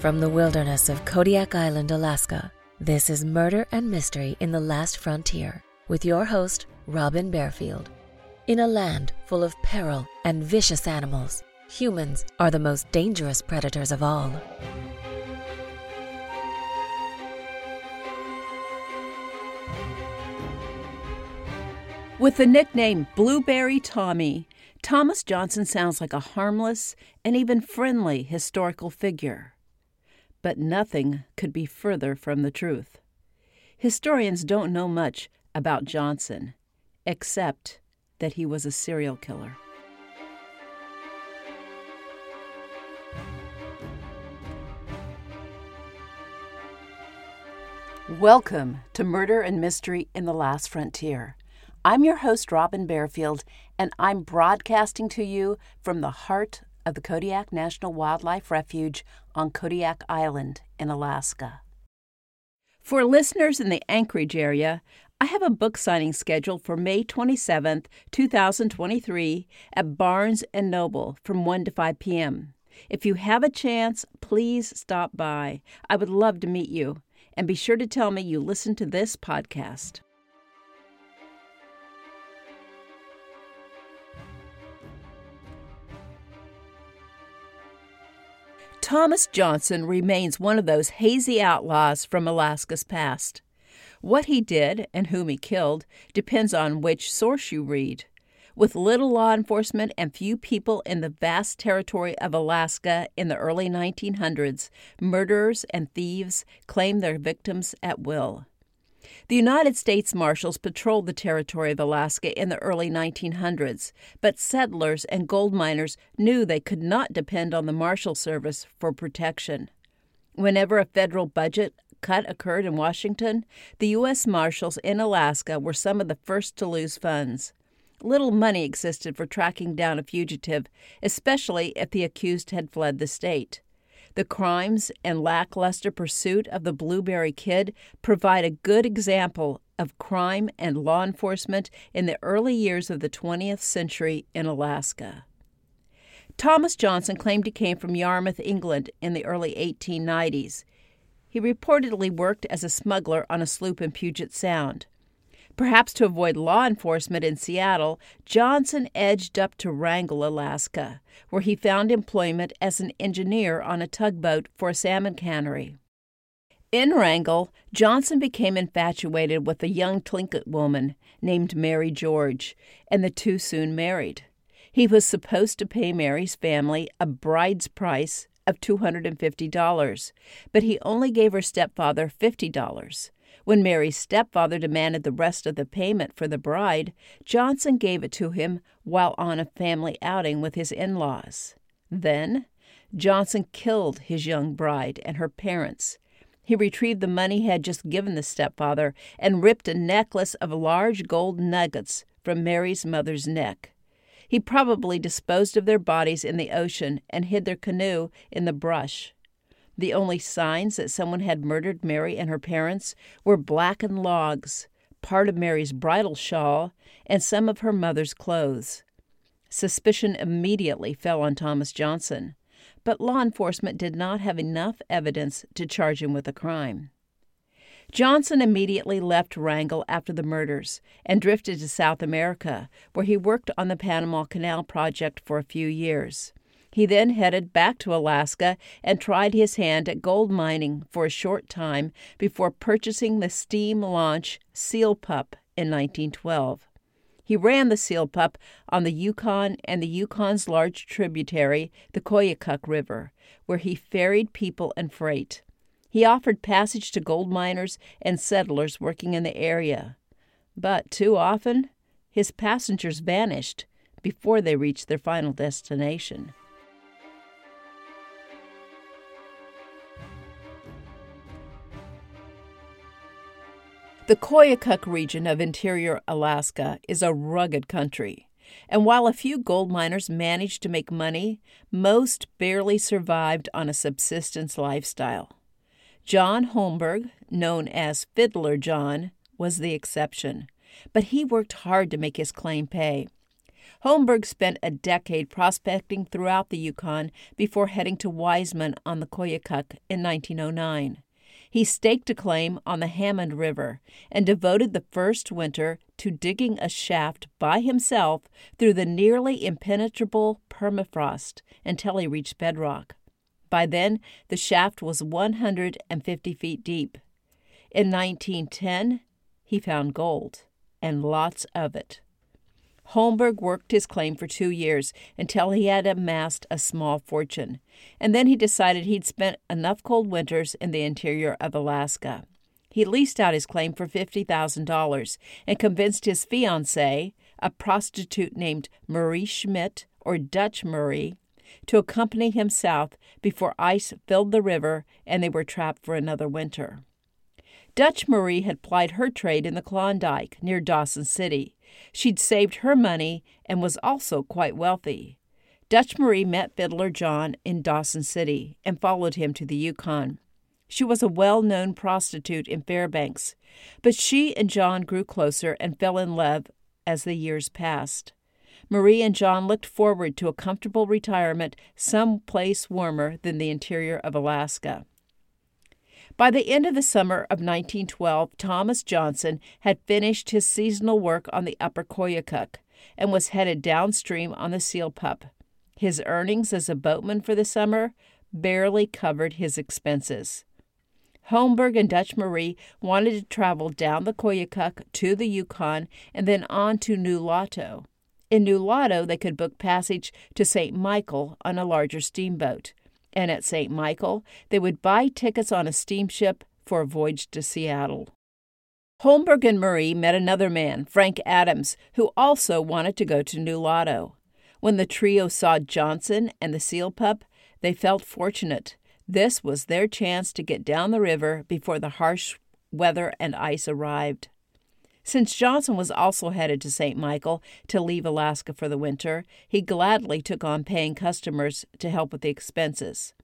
From the wilderness of Kodiak Island, Alaska, this is Murder and Mystery in the Last Frontier with your host, Robin Barefield. In a land full of peril and vicious animals, humans are the most dangerous predators of all. With the nickname Blueberry Tommy, Thomas Johnson sounds like a harmless and even friendly historical figure. But nothing could be further from the truth. Historians don't know much about Johnson, except that he was a serial killer. Welcome to Murder and Mystery in the Last Frontier. I'm your host, Robin Barefield, and I'm broadcasting to you from the heart of the Kodiak National Wildlife Refuge on Kodiak Island in Alaska. For listeners in the Anchorage area, I have a book signing scheduled for May 27th, 2023 at Barnes & Noble from 1 to 5 p.m. If you have a chance, please stop by. I would love to meet you. And be sure to tell me you listen to this podcast. Thomas Johnson remains one of those hazy outlaws from Alaska's past. What he did and whom he killed depends on which source you read. With little law enforcement and few people in the vast territory of Alaska in the early 1900s, murderers and thieves claimed their victims at will. The United States Marshals patrolled the territory of Alaska in the early 1900s, but settlers and gold miners knew they could not depend on the Marshal Service for protection. Whenever a federal budget cut occurred in Washington, the U.S. Marshals in Alaska were some of the first to lose funds. Little money existed for tracking down a fugitive, especially if the accused had fled the state. The crimes and lackluster pursuit of the Blueberry Kid provide a good example of crime and law enforcement in the early years of the 20th century in Alaska. Thomas Johnson claimed he came from Yarmouth, England in the early 1890s. He reportedly worked as a smuggler on a sloop in Puget Sound. Perhaps to avoid law enforcement in Seattle, Johnson edged up to Wrangell, Alaska, where he found employment as an engineer on a tugboat for a salmon cannery. In Wrangell, Johnson became infatuated with a young Tlingit woman named Mary George, and the two soon married. He was supposed to pay Mary's family a bride's price of $250, but he only gave her stepfather $50. When Mary's stepfather demanded the rest of the payment for the bride, Johnson gave it to him while on a family outing with his in laws. Then, Johnson killed his young bride and her parents. He retrieved the money he had just given the stepfather and ripped a necklace of large gold nuggets from Mary's mother's neck. He probably disposed of their bodies in the ocean and hid their canoe in the brush. The only signs that someone had murdered Mary and her parents were blackened logs, part of Mary's bridal shawl, and some of her mother's clothes. Suspicion immediately fell on Thomas Johnson, but law enforcement did not have enough evidence to charge him with a crime. Johnson immediately left Wrangell after the murders and drifted to South America, where he worked on the Panama Canal project for a few years. He then headed back to Alaska and tried his hand at gold mining for a short time before purchasing the steam launch Seal Pup in 1912. He ran the Seal Pup on the Yukon and the Yukon's large tributary, the Koyukuk River, where he ferried people and freight. He offered passage to gold miners and settlers working in the area. But too often, his passengers vanished, before they reached their final destination. The Koyukuk region of interior Alaska is a rugged country, and while a few gold miners managed to make money, most barely survived on a subsistence lifestyle. John Holmberg, known as Fiddler John, was the exception, but he worked hard to make his claim pay. Holmberg spent a decade prospecting throughout the Yukon before heading to Wiseman on the Koyukuk in 1909. He staked a claim on the Hammond River and devoted the first winter to digging a shaft by himself through the nearly impenetrable permafrost until he reached bedrock. By then, the shaft was 150 feet deep. In 1910, he found gold, and lots of it. Holmberg worked his claim for two years until he had amassed a small fortune, and then he decided he'd spent enough cold winters in the interior of Alaska. He leased out his claim for $50,000 and convinced his fiancée, a prostitute named Marie Schmidt, or Dutch Marie, to accompany him south before ice filled the river and they were trapped for another winter. Dutch Marie had plied her trade in the Klondike near Dawson City. She'd saved her money and was also quite wealthy. Dutch Marie met Fiddler John in Dawson City and followed him to the Yukon. She was a well known prostitute in Fairbanks, but she and John grew closer and fell in love as the years passed. Marie and John looked forward to a comfortable retirement some place warmer than the interior of Alaska. By the end of the summer of 1912, Thomas Johnson had finished his seasonal work on the upper Koyukuk and was headed downstream on the Seal Pup. His earnings as a boatman for the summer barely covered his expenses. Holmberg and Dutch Marie wanted to travel down the Koyukuk to the Yukon and then on to Nulato. In Nulato, they could book passage to St. Michael on a larger steamboat and at St. Michael, they would buy tickets on a steamship for a voyage to Seattle. Holmberg and Marie met another man, Frank Adams, who also wanted to go to Nulato. When the trio saw Johnson and the seal pup, they felt fortunate. This was their chance to get down the river before the harsh weather and ice arrived. Since Johnson was also headed to St. Michael to leave Alaska for the winter, he gladly took on paying customers to help with the expenses.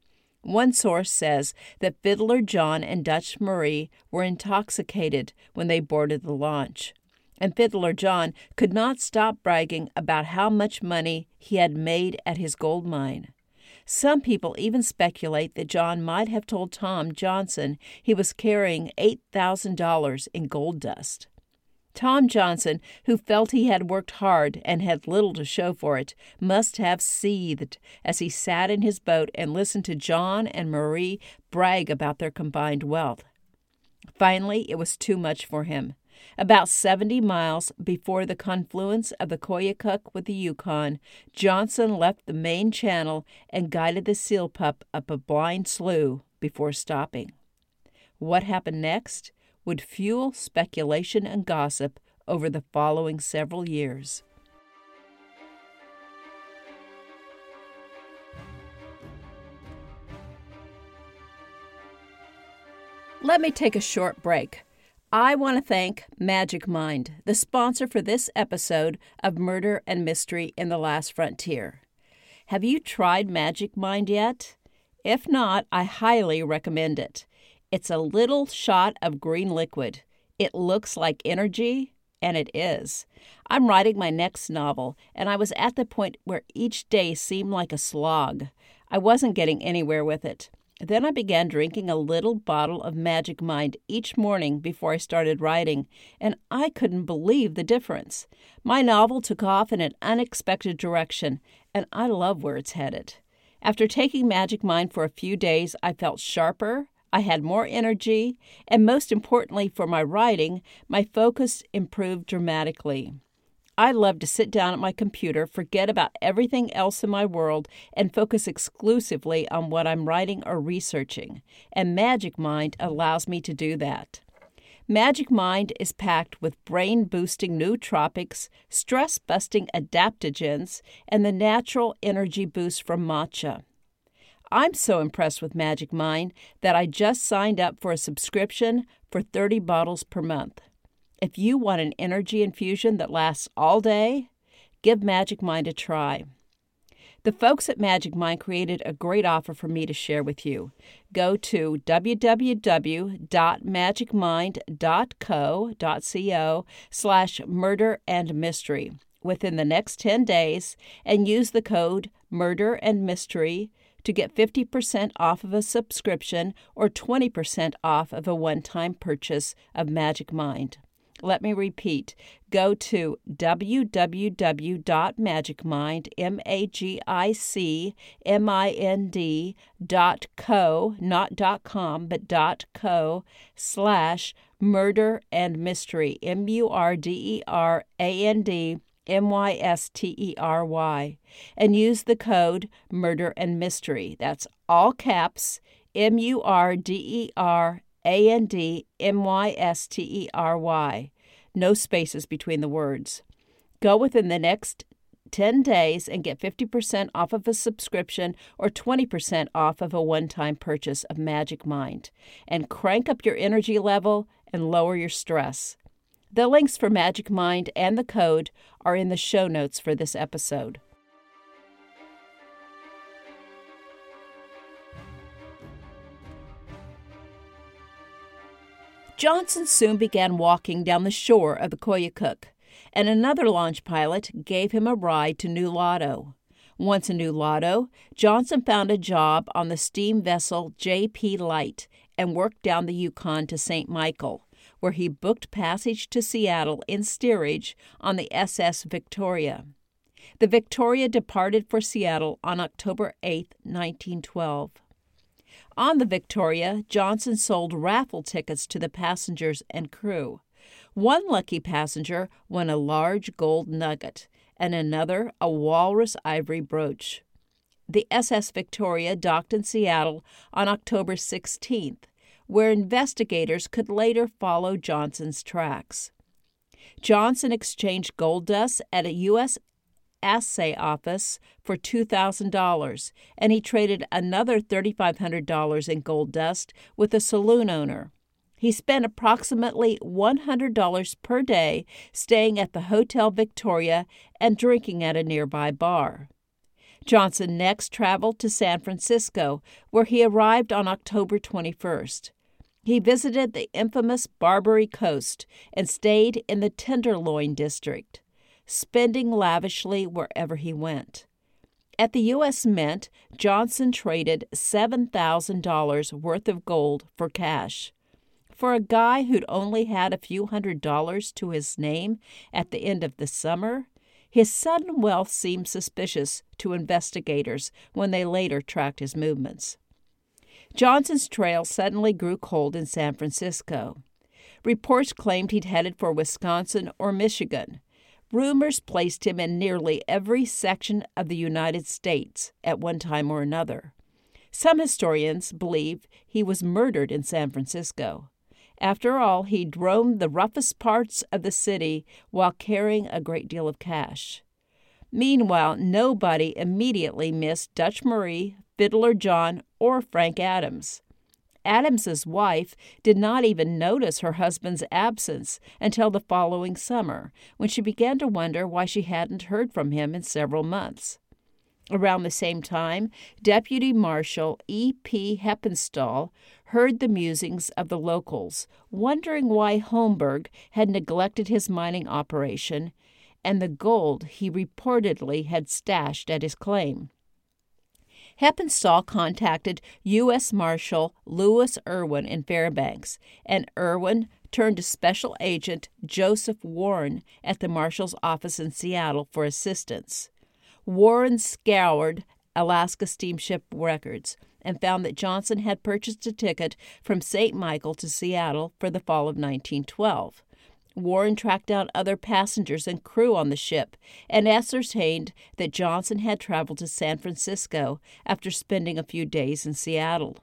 One source says that Fiddler John and Dutch Marie were intoxicated when they boarded the launch, and Fiddler John could not stop bragging about how much money he had made at his gold mine. Some people even speculate that John might have told Tom Johnson he was carrying $8,000 in gold dust. Tom Johnson, who felt he had worked hard and had little to show for it, must have seethed as he sat in his boat and listened to John and Marie brag about their combined wealth. Finally, it was too much for him. About 70 miles before the confluence of the Koyukuk with the Yukon, Johnson left the main channel and guided the seal pup up a blind slough before stopping. What happened next? Would fuel speculation and gossip over the following several years. Let me take a short break. I want to thank Magic Mind, the sponsor for this episode of Murder and Mystery in the Last Frontier. Have you tried Magic Mind yet? If not, I highly recommend it. It's a little shot of green liquid. It looks like energy, and it is. I'm writing my next novel, and I was at the point where each day seemed like a slog. I wasn't getting anywhere with it. Then I began drinking a little bottle of Magic Mind each morning before I started writing, and I couldn't believe the difference. My novel took off in an unexpected direction, and I love where it's headed. After taking Magic Mind for a few days, I felt sharper, I had more energy, and most importantly for my writing, my focus improved dramatically. I love to sit down at my computer, forget about everything else in my world, and focus exclusively on what I'm writing or researching, and Magic Mind allows me to do that. Magic Mind is packed with brain boosting nootropics, stress busting adaptogens, and the natural energy boost from matcha. I'm so impressed with Magic Mind that I just signed up for a subscription for 30 bottles per month. If you want an energy infusion that lasts all day, give Magic Mind a try. The folks at Magic Mind created a great offer for me to share with you. Go to www.magicmind.co.co slash murder and mystery within the next 10 days and use the code murder and mystery to get 50% off of a subscription or 20% off of a one-time purchase of Magic Mind. Let me repeat. Go to www.magicmind, M-A-G-I-C-M-I-N-D dot co, not dot com, but dot co, slash murder and mystery, M-U-R-D-E-R-A-N-D M Y S T E R Y, and use the code Murder and Mystery. That's all caps M U R D E R A N D M Y S T E R Y no spaces between the words. Go within the next 10 days and get 50% off of a subscription or 20% off of a one time purchase of Magic Mind and crank up your energy level and lower your stress. The links for Magic Mind and the code are in the show notes for this episode. Johnson soon began walking down the shore of the Koyukuk, and another launch pilot gave him a ride to Nulato. Once in Nulato, Johnson found a job on the steam vessel J.P. Light and worked down the Yukon to St. Michael, where he booked passage to Seattle in steerage on the SS Victoria. The Victoria departed for Seattle on October 8, 1912. On the Victoria, Johnson sold raffle tickets to the passengers and crew. One lucky passenger won a large gold nugget, and another a walrus ivory brooch. The SS Victoria docked in Seattle on October 16th, where investigators could later follow Johnson's tracks. Johnson exchanged gold dust at a U.S assay office for $2,000, and he traded another $3,500 in gold dust with a saloon owner. He spent approximately $100 per day staying at the Hotel Victoria and drinking at a nearby bar. Johnson next traveled to San Francisco, where he arrived on October 21st. He visited the infamous Barbary Coast and stayed in the Tenderloin district spending lavishly wherever he went. At the U.S. Mint, Johnson traded $7,000 worth of gold for cash. For a guy who'd only had a few hundred dollars to his name at the end of the summer, his sudden wealth seemed suspicious to investigators when they later tracked his movements. Johnson's trail suddenly grew cold in San Francisco. Reports claimed he'd headed for Wisconsin or Michigan. Rumors placed him in nearly every section of the United States at one time or another. Some historians believe he was murdered in San Francisco. After all, he roamed the roughest parts of the city while carrying a great deal of cash. Meanwhile, nobody immediately missed Dutch Marie, Fiddler John, or Frank Adams. Adams's wife did not even notice her husband's absence until the following summer, when she began to wonder why she hadn't heard from him in several months. Around the same time, Deputy Marshal E. P. Heppenstall heard the musings of the locals, wondering why Holmberg had neglected his mining operation and the gold he reportedly had stashed at his claim. Heppenstall contacted U.S. Marshal Lewis Irwin in Fairbanks, and Irwin turned to Special Agent Joseph Warren at the Marshal's office in Seattle for assistance. Warren scoured Alaska steamship records and found that Johnson had purchased a ticket from St. Michael to Seattle for the fall of 1912. Warren tracked down other passengers and crew on the ship and ascertained that Johnson had traveled to San Francisco after spending a few days in Seattle.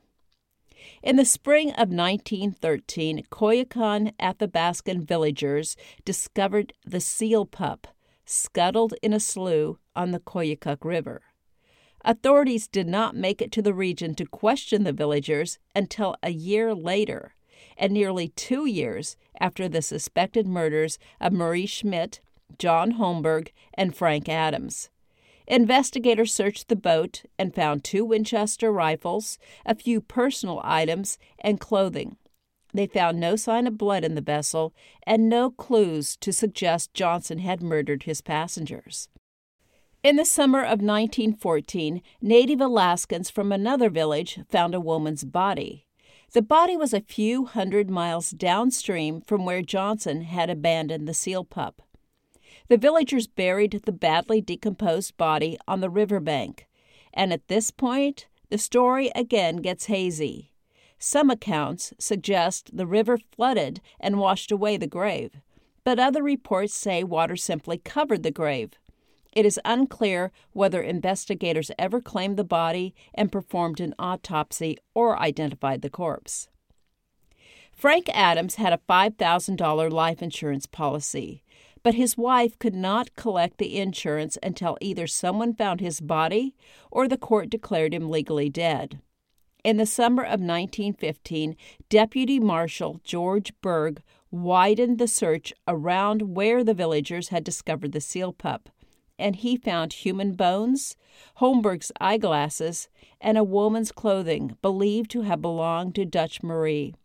In the spring of 1913, Koyukon Athabascan villagers discovered the seal pup scuttled in a slough on the Koyukuk River. Authorities did not make it to the region to question the villagers until a year later, and nearly two years after the suspected murders of Marie Schmidt, John Holmberg, and Frank Adams. Investigators searched the boat and found two Winchester rifles, a few personal items, and clothing. They found no sign of blood in the vessel and no clues to suggest Johnson had murdered his passengers. In the summer of 1914, Native Alaskans from another village found a woman's body. The body was a few hundred miles downstream from where Johnson had abandoned the seal pup. The villagers buried the badly decomposed body on the river bank, and at this point, the story again gets hazy. Some accounts suggest the river flooded and washed away the grave, but other reports say water simply covered the grave. It is unclear whether investigators ever claimed the body and performed an autopsy or identified the corpse. Frank Adams had a $5,000 life insurance policy but his wife could not collect the insurance until either someone found his body or the court declared him legally dead. In the summer of 1915, Deputy Marshal George Berg widened the search around where the villagers had discovered the seal pup, and he found human bones, Holmberg's eyeglasses, and a woman's clothing believed to have belonged to Dutch Marie.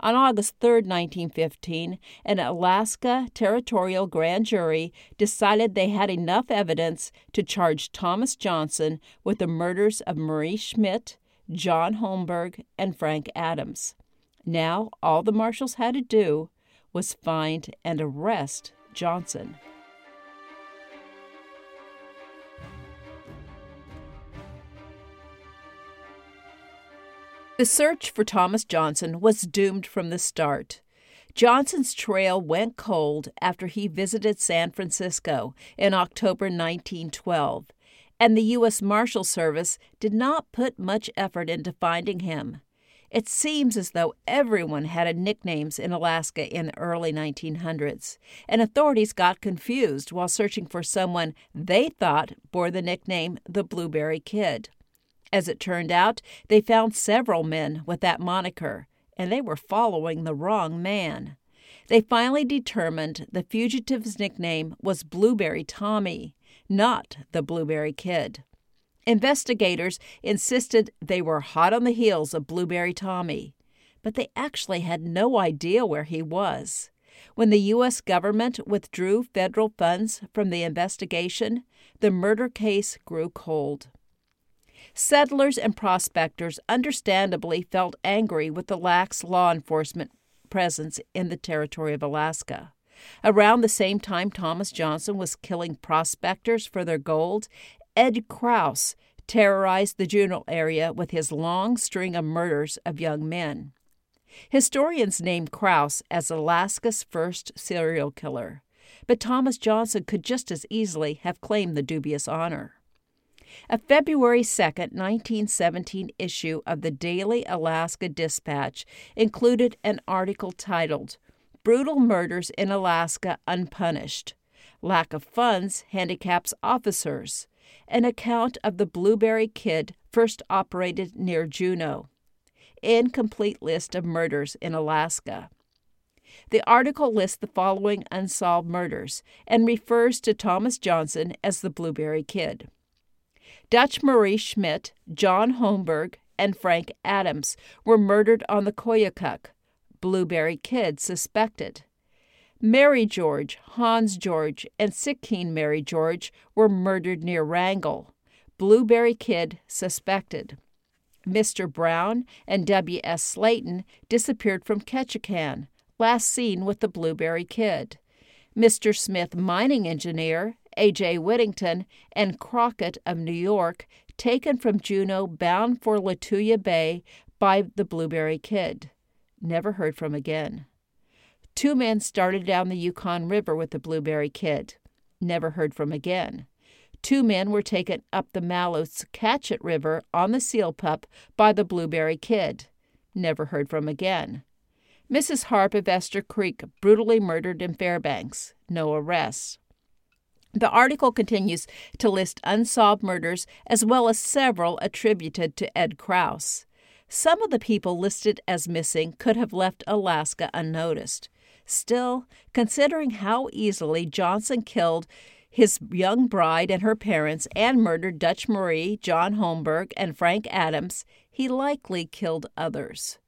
On August 3, 1915, an Alaska Territorial Grand Jury decided they had enough evidence to charge Thomas Johnson with the murders of Marie Schmidt, John Holmberg, and Frank Adams. Now, all the marshals had to do was find and arrest Johnson. The search for Thomas Johnson was doomed from the start. Johnson's trail went cold after he visited San Francisco in October 1912, and the U.S. Marshal Service did not put much effort into finding him. It seems as though everyone had nicknames in Alaska in the early 1900s, and authorities got confused while searching for someone they thought bore the nickname the Blueberry Kid. As it turned out, they found several men with that moniker, and they were following the wrong man. They finally determined the fugitive's nickname was Blueberry Tommy, not the Blueberry Kid. Investigators insisted they were hot on the heels of Blueberry Tommy, but they actually had no idea where he was. When the U.S. government withdrew federal funds from the investigation, the murder case grew cold. Settlers and prospectors understandably felt angry with the lax law enforcement presence in the territory of Alaska. Around the same time Thomas Johnson was killing prospectors for their gold, Ed Krause terrorized the Juneau area with his long string of murders of young men. Historians name Krause as Alaska's first serial killer, but Thomas Johnson could just as easily have claimed the dubious honor. A February 2, 1917 issue of the Daily Alaska Dispatch included an article titled Brutal Murders in Alaska Unpunished. Lack of funds handicaps officers. An account of the Blueberry Kid first operated near Juneau. Incomplete list of murders in Alaska. The article lists the following unsolved murders and refers to Thomas Johnson as the Blueberry Kid. Dutch Marie Schmidt, John Holmberg, and Frank Adams were murdered on the Koyukuk. Blueberry Kid suspected. Mary George, Hans George, and Sitkine Mary George were murdered near Wrangell. Blueberry Kid suspected. Mr. Brown and W.S. Slayton disappeared from Ketchikan, last seen with the Blueberry Kid. Mr. Smith, mining engineer, A.J. Whittington, and Crockett of New York, taken from Juneau bound for Lituya Bay by the Blueberry Kid. Never heard from again. Two men started down the Yukon River with the Blueberry Kid. Never heard from again. Two men were taken up the Mallow Skagit River on the Seal Pup by the Blueberry Kid. never heard from again. Mrs. Harp of Esther Creek, brutally murdered in Fairbanks, no arrests. The article continues to list unsolved murders as well as several attributed to Ed Krause. Some of the people listed as missing could have left Alaska unnoticed. Still, considering how easily Johnson killed his young bride and her parents and murdered Dutch Marie, John Holmberg, and Frank Adams, he likely killed others.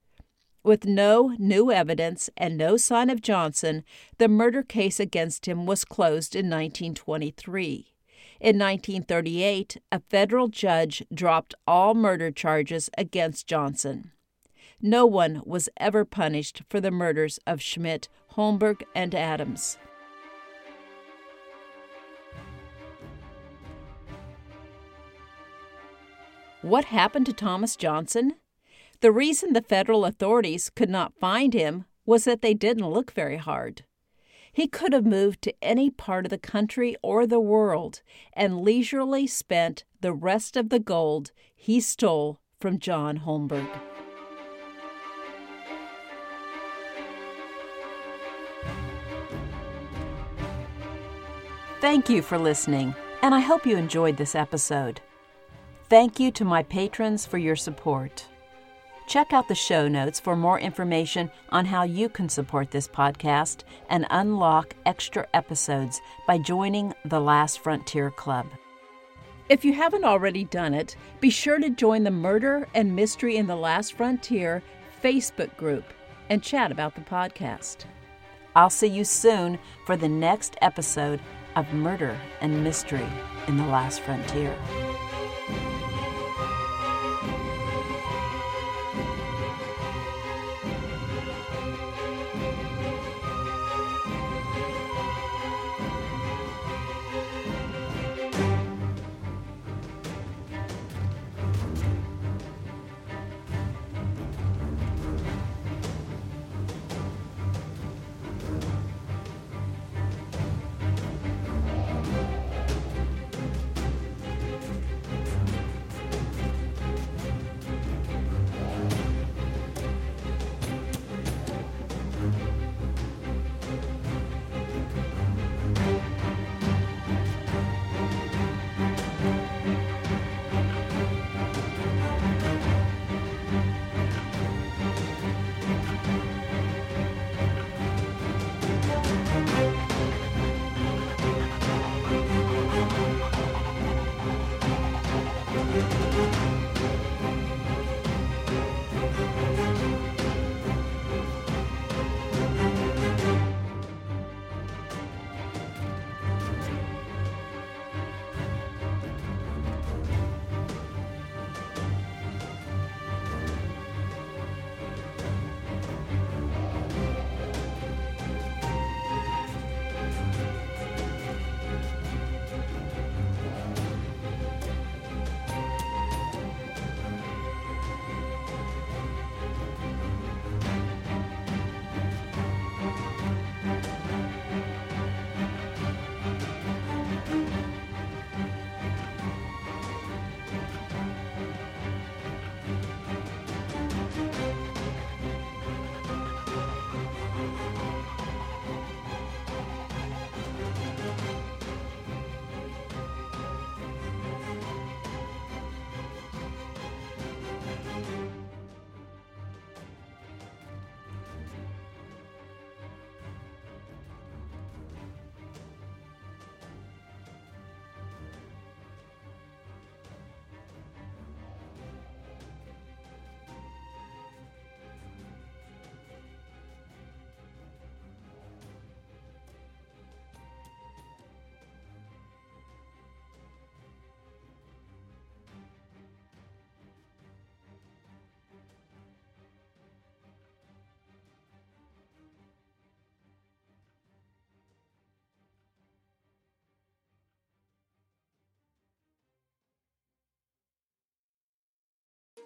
With no new evidence and no sign of Johnson, the murder case against him was closed in 1923. In 1938, a federal judge dropped all murder charges against Johnson. No one was ever punished for the murders of Schmidt, Holmberg, and Adams. What happened to Thomas Johnson? The reason the federal authorities could not find him was that they didn't look very hard. He could have moved to any part of the country or the world and leisurely spent the rest of the gold he stole from John Holmberg. Thank you for listening, and I hope you enjoyed this episode. Thank you to my patrons for your support. Check out the show notes for more information on how you can support this podcast and unlock extra episodes by joining the Last Frontier Club. If you haven't already done it, be sure to join the Murder and Mystery in the Last Frontier Facebook group and chat about the podcast. I'll see you soon for the next episode of Murder and Mystery in the Last Frontier.